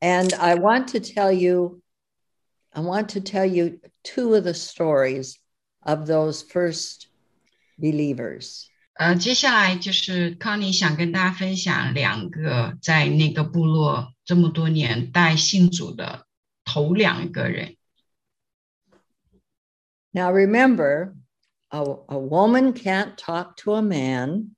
And I want to tell you, I want to tell you two of the stories of those first believers. 呃，接下来就是康妮想跟大家分享两个在那个部落这么多年带信主的头两个人。Now remember, a, a woman can't talk to a man.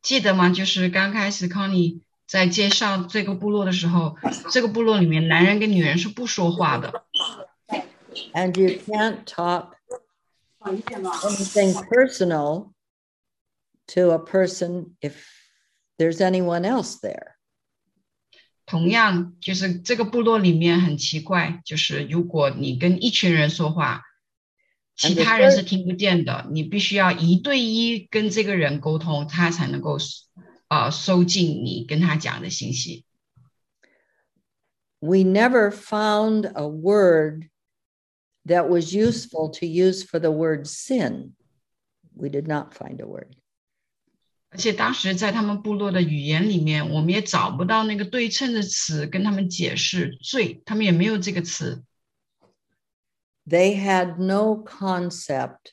记得吗？就是刚开始康妮 在介绍这个部落的时候，这个部落里面男人跟女人是不说话的。And you can't talk anything personal to a person if there's anyone else there. 同样，就是这个部落里面很奇怪，就是如果你跟一群人说话，其他人是听不见的，你必须要一对一跟这个人沟通，他才能够呃收进你跟他讲的信息。We never found a word that was useful to use for the word sin. We did not find a word. 而且当时在他们部落的语言里面，我们也找不到那个对称的词跟他们解释罪，他们也没有这个词。They had no concept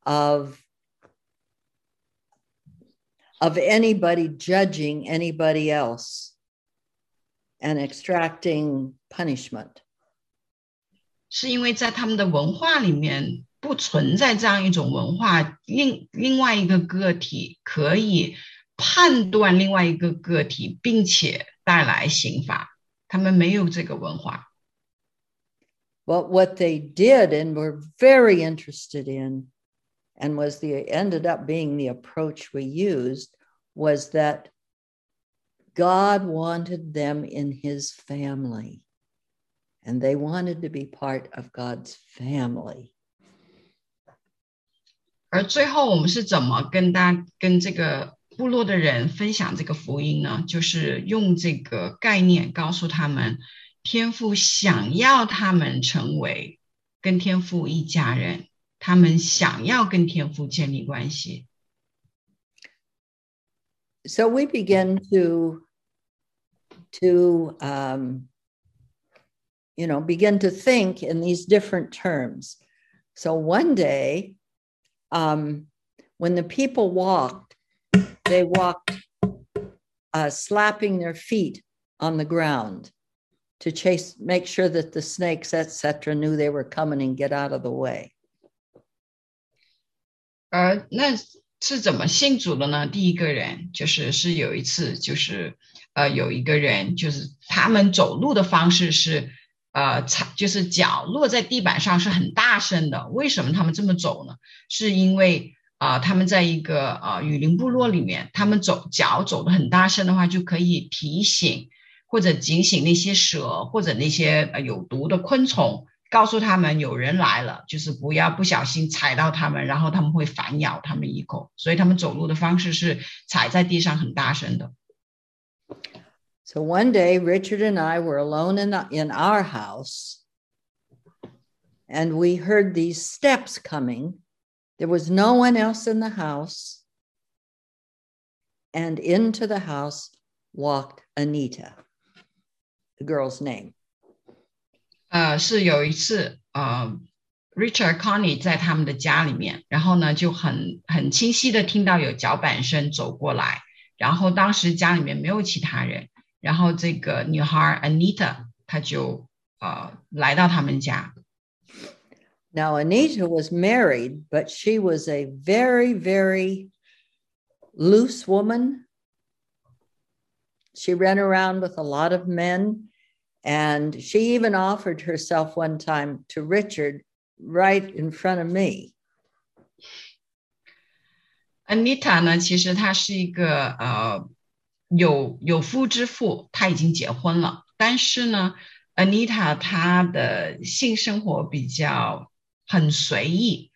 of of anybody judging anybody else and extracting punishment. 是因为在他们的文化里面不存在这样一种文化，另另外一个个体可以判断另外一个个体，并且带来刑罚，他们没有这个文化。But what they did and were very interested in, and was the ended up being the approach we used, was that God wanted them in His family and they wanted to be part of God's family. 而最后，我们是怎么跟大跟这个部落的人分享这个福音呢？就是用这个概念告诉他们，天父想要他们成为跟天父一家人， 他们想要跟天父建立关系。So we begin to to um, you know, begin to think in these different terms. So one day, um, when the people walked, they walked uh, slapping their feet on the ground to chase, make sure that the snakes, etc., knew they were coming and get out of the way. 呃，那是怎么信主的呢？第一个人就是是有一次，就是呃，有一个人就是他们走路的方式是呃，踩就是脚落在地板上是很大声的。为什么他们这么走呢？是因为啊，他们在一个啊雨林部落里面，他们走脚走的很大声的话，就可以提醒或者警醒那些蛇或者那些呃有毒的昆虫，告诉他们有人来了，就是不要不小心踩到他们，然后他们会反咬他们一口。所以他们走路的方式是踩在地上很大声的。So one day, Richard and I were alone in, the, in our house, and we heard these steps coming. There was no one else in the house. And into the house walked Anita, the girl's name. 呃，是有一次，呃，Richard Connie 在他们的家里面，然后呢，就很很清晰的听到有脚板声走过来，然后当时家里面没有其他人，然后这个女孩 Anita，她就呃来到他们家。Now Anita was married, but she was a very, very loose woman. She ran around with a lot of men, and she even offered herself one time to Richard right in front of me. Anita 呢，其实她是一个呃有有夫之妇，她已经结婚了，但是呢，Anita 她的性生活比较很随意，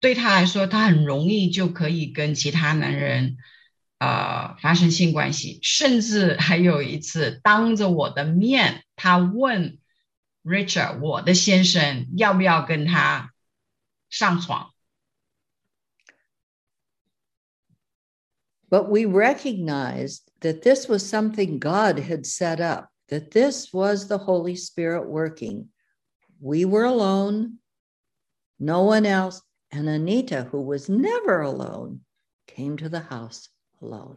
对她来说，她很容易就可以跟其他男人 呃发生性关系，甚至还有一次当着我的面，她问 Richard 我的先生要不要跟他上床。 But we recognized that this was something God had set up, that this was the Holy Spirit working. We were alone, no one else. And Anita, who was never alone, came to the house alone.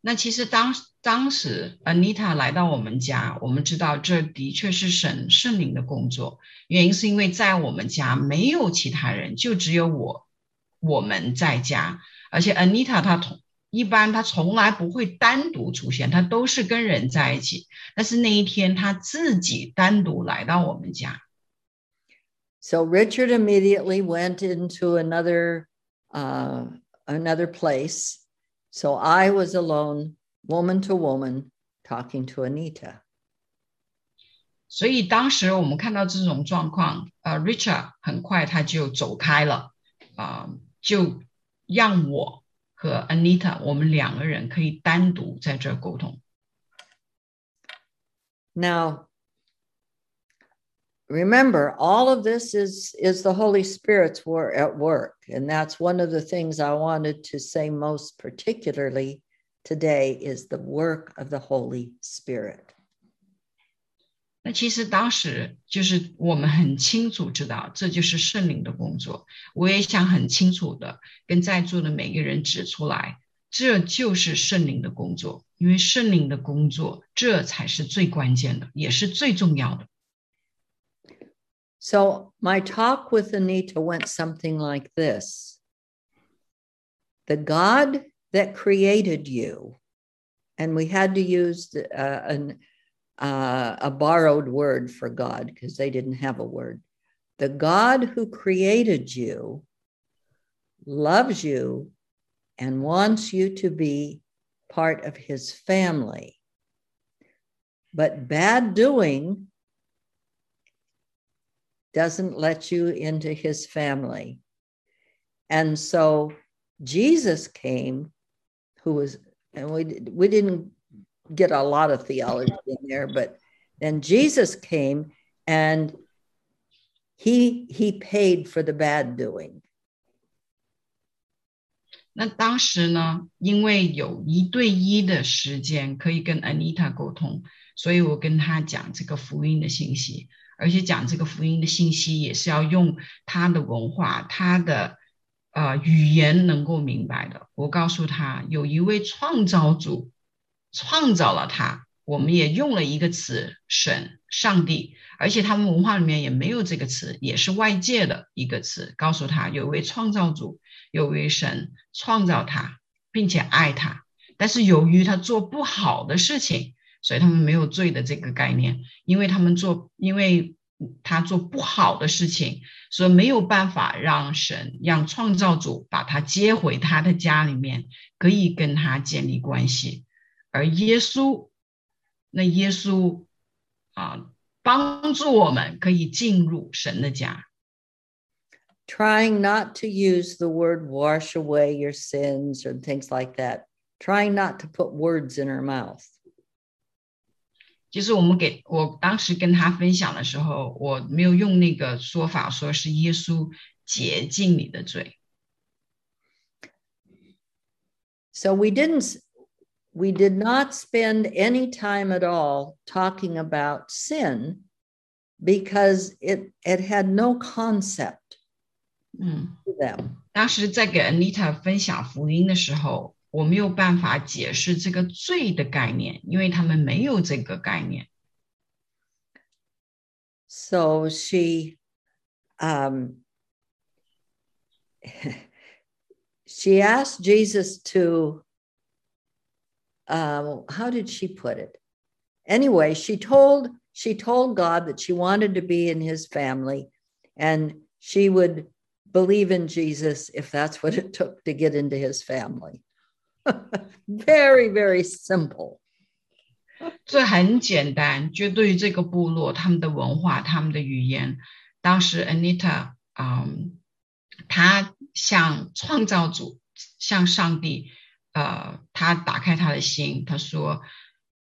那其实当当时 Anita 来到我们家，我们知道这的确是神圣灵的工作。原因是因为在我们家没有其他人，就只有我，我们在家。而且 Anita 她从一般她从来不会单独出现，她都是跟人在一起。但是那一天她自己单独来到我们家。So Richard immediately went into another uh, another place so I was alone, woman to woman, talking to Anita. 所以当时我们看到这种状况，呃，Richard 很快他就走开了，啊、呃，就让我和 Anita 我们两个人可以单独在这沟通。Now, remember all of this is is the holy spirit's work at work and that's one of the things i wanted to say most particularly today is the work of the holy spirit 那其实当时就是我们很清楚知道这就是圣灵的工作我也想很清楚的跟在座的每个人指出来这就是圣灵的工作因为圣灵的工作这才是最关键的也是最重要的 So my talk with Anita went something like this The God that created you, and we had to use uh, an, uh, a borrowed word for God because they didn't have a word. The God who created you loves you and wants you to be part of his family. But bad doing doesn't let you into his family. And so Jesus came, who was, and we, we didn't get a lot of theology in there, but then Jesus came and he he paid for the bad doing. 那当时呢，因为有一对一的时间可以跟 Anita 沟通，所以我跟他讲这个福音的信息。 而且讲这个福音的信息也是要用他的文化、他的呃语言能够明白的。我告诉他，有一位创造主创造了他，我们也用了一个词“神”、“上帝”，而且他们文化里面也没有这个词，也是外界的一个词。告诉他，有一位创造主，有一位神创造他，并且爱他，但是由于他做不好的事情。所以他们没有罪的这个概念，因为他们做，因为他做不好的事情，所以没有办法让神让创造主把他接回他的家里面，可以跟他建立关系。而耶稣，那耶稣啊，帮助我们可以进入神的家。Trying not to use the word wash away your sins or things like that. Trying not to put words in her mouth. 就是我们给我当时跟他分享的时候，我没有用那个说法，说是耶稣洁净你的罪。So we didn't, we did not spend any time at all talking about sin because it it had no concept. 嗯，them. 当时在给 Anita 分享福音的时候。 我没有办法解释这个罪的概念，因为他们没有这个概念。So she, um, she asked Jesus to, um, how did she put it? Anyway, she told she told God that she wanted to be in His family, and she would believe in Jesus if that's what it took to get into His family. very very simple。这很简单，就对于这个部落，他们的文化，他们的语言，当时 Anita、嗯，他向创造主，向上帝，呃，他打开他的心，他说，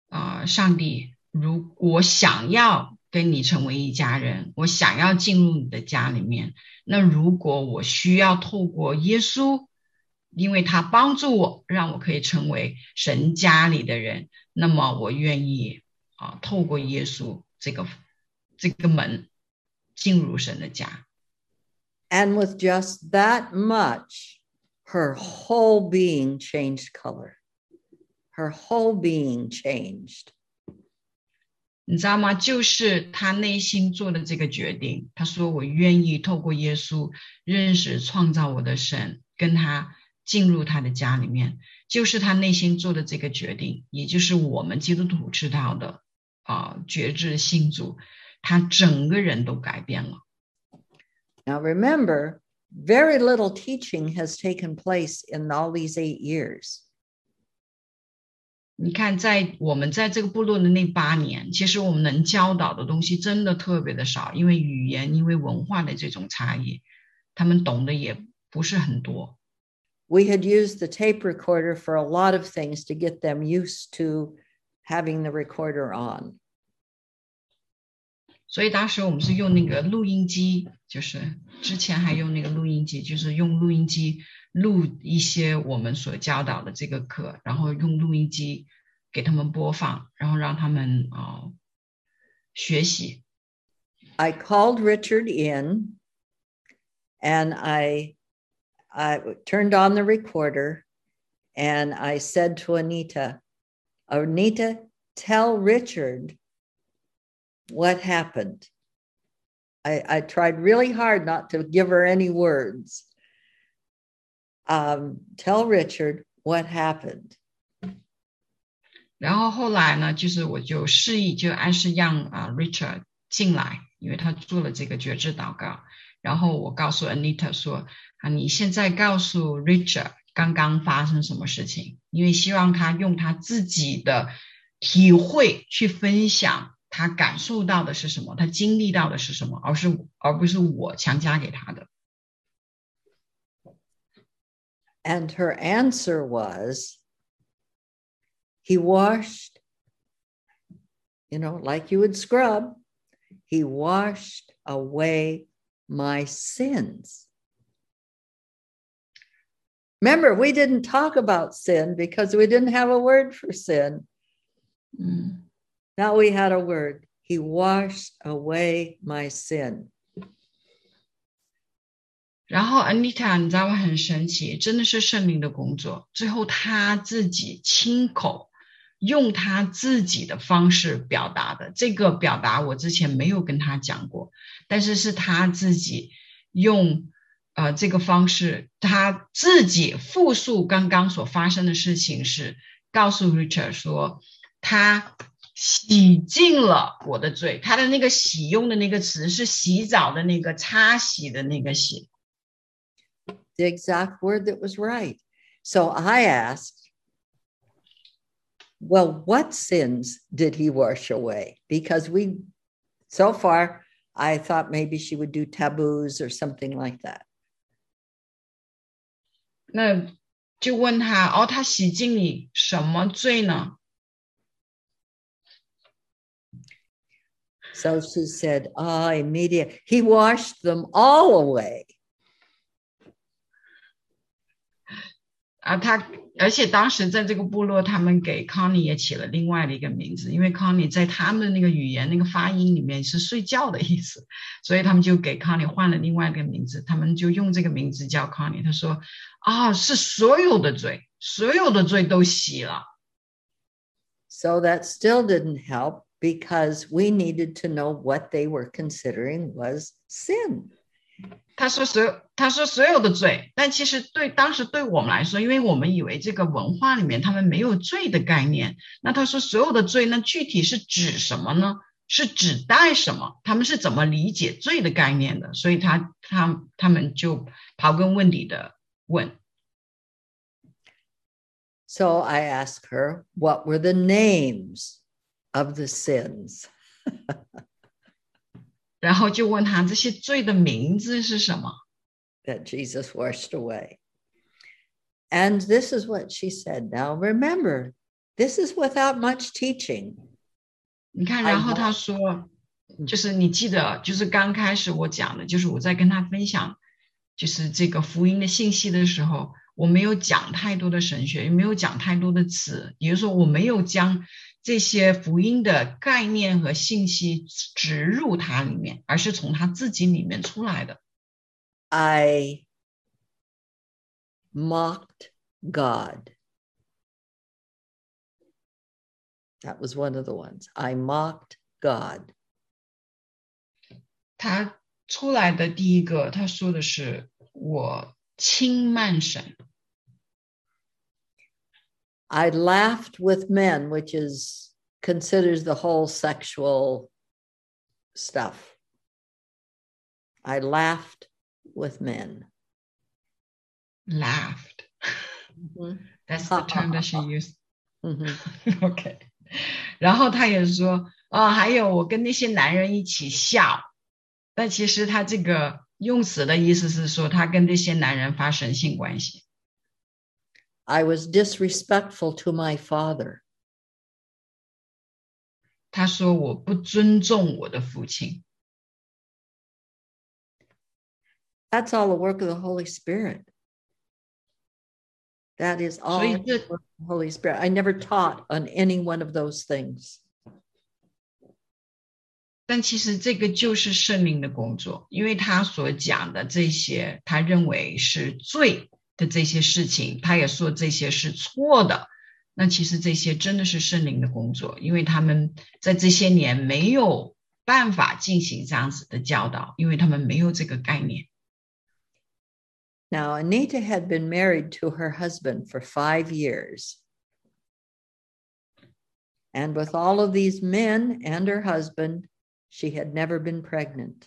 啊、呃，上帝，如果想要跟你成为一家人，我想要进入你的家里面，那如果我需要透过耶稣。因为他帮助我，让我可以成为神家里的人，那么我愿意啊，透过耶稣这个这个门进入神的家。And with just that much, her whole being changed color. Her whole being changed. 你知道吗？就是他内心做的这个决定。他说：“我愿意透过耶稣认识创造我的神，跟他进入他的家里面。”就是他内心做的这个决定，也就是我们基督徒知道的啊，觉知信主，他整个人都改变了。Now remember, very little teaching has taken place in all these eight years. 你看，在我们在这个部落的那八年，其实我们能教导的东西真的特别的少，因为语言、因为文化的这种差异，他们懂得也不是很多。We had used the tape recorder for a lot of things to get them used to having the recorder on. 所以当时我们是用那个录音机，就是之前还用那个录音机，就是用录音机。录一些我们所教导的这个课，然后用录音机给他们播放，然后让他们啊、呃、学习。I called Richard in, and I I turned on the recorder, and I said to Anita, Anita, tell Richard what happened. I, I tried really hard not to give her any words um, tell Richard what happened. 然后后来呢，就是我就示意，就暗示让啊 Richard 进来，因为他做了这个觉知祷告。 然后我告诉 Anita 说啊，你现在告诉 Richard 刚刚发生什么事情，因为希望他用他自己的体会去分享他感受到的是什么，他经历到的是什么，而是而不是我强加给他的。And her answer was, he washed, you know, like you would scrub, he washed away my sins. Remember, we didn't talk about sin because we didn't have a word for sin. Mm. Now we had a word. He washed away my sin. 然后 Anita，你知道吗？很神奇，真的是圣灵的工作。最后他自己亲口 用他自己的方式表达的，这个表达我之前没有跟他讲过，但是是他自己用呃这个方式，他自己复述刚刚所发生的事情，是告诉 Richard 说他洗净了我的罪。他的那个洗用的那个词是洗澡的那个擦洗的那个洗。the exact word that was right. So I asked, well, what sins did he wash away? Because we, so far, I thought maybe she would do taboos or something like that. 那就问他，哦，他洗净你什么罪呢？So she said, oh, immediate. He washed them all away. 啊，他而且当时在这个部落，他们给 Connie 也起了另外的一个名字，因为 Connie 在他们的那个语言那个发音里面是睡觉的意思，所以他们就给 Connie 换了另外一个名字，他们就用这个名字叫 Connie。他说啊，是所有的罪，所有的罪都洗了。So that still didn't help because we needed to know what they were considering was sin. 他说所有，他说所有的罪，但其实对当时对我们来说，因为我们以为这个文化里面他们没有罪的概念。那他说所有的罪，那具体是指什么呢？是指代什么？他们是怎么理解罪的概念的？所以他他他们就刨根问底的问。So I ask her, what were the names of the sins? 然后就问他这些罪的名字是什么？That Jesus washed away. And this is what she said. Now remember, this is without much teaching. 你看，然后他说，就是你记得，就是刚开始我讲的，就是我在跟他分享，就是这个福音的信息的时候， 我没有讲太多的神学，也没有讲太多的词，也就是说，我没有将 这些福音的概念和信息植入它里面，而是从他自己里面出来的。I mocked God. That was one of the ones. I mocked God. 他出来的第一个，他说的是我轻慢神。I laughed with men, which is considers the whole sexual stuff. I laughed with men. Laughed. Mhm. That's the term that she used. Mhm. OK，然后他也说，啊、还有我跟那些男人一起笑，但其实他这个用词的意思是说，他跟这些男人发生性关系。 I was disrespectful to my father. 他说我不尊重我的父亲， That's all the work of the Holy Spirit. That is all 所以 the 这 work of the Holy Spirit. I never taught on any one of those things. 但其实这个就是圣灵的工作，因为他所讲的这些，他认为是罪 的这些事情，他也说这些是错的。那其实这些真的是圣灵的工作，因为他们在这些年没有办法进行这样子的教导，因为他们没有这个概念。 Now, Anita had been married to her husband for five years. And with all of these men and her husband, she had never been pregnant.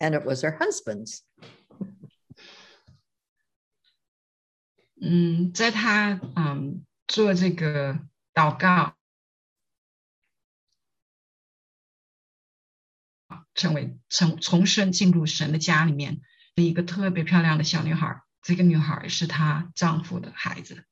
and it was her husband's. 嗯，在她嗯做这个祷告，成为从重生进入神的家里面的一个特别漂亮的小女孩。这个女孩是她丈夫的孩子。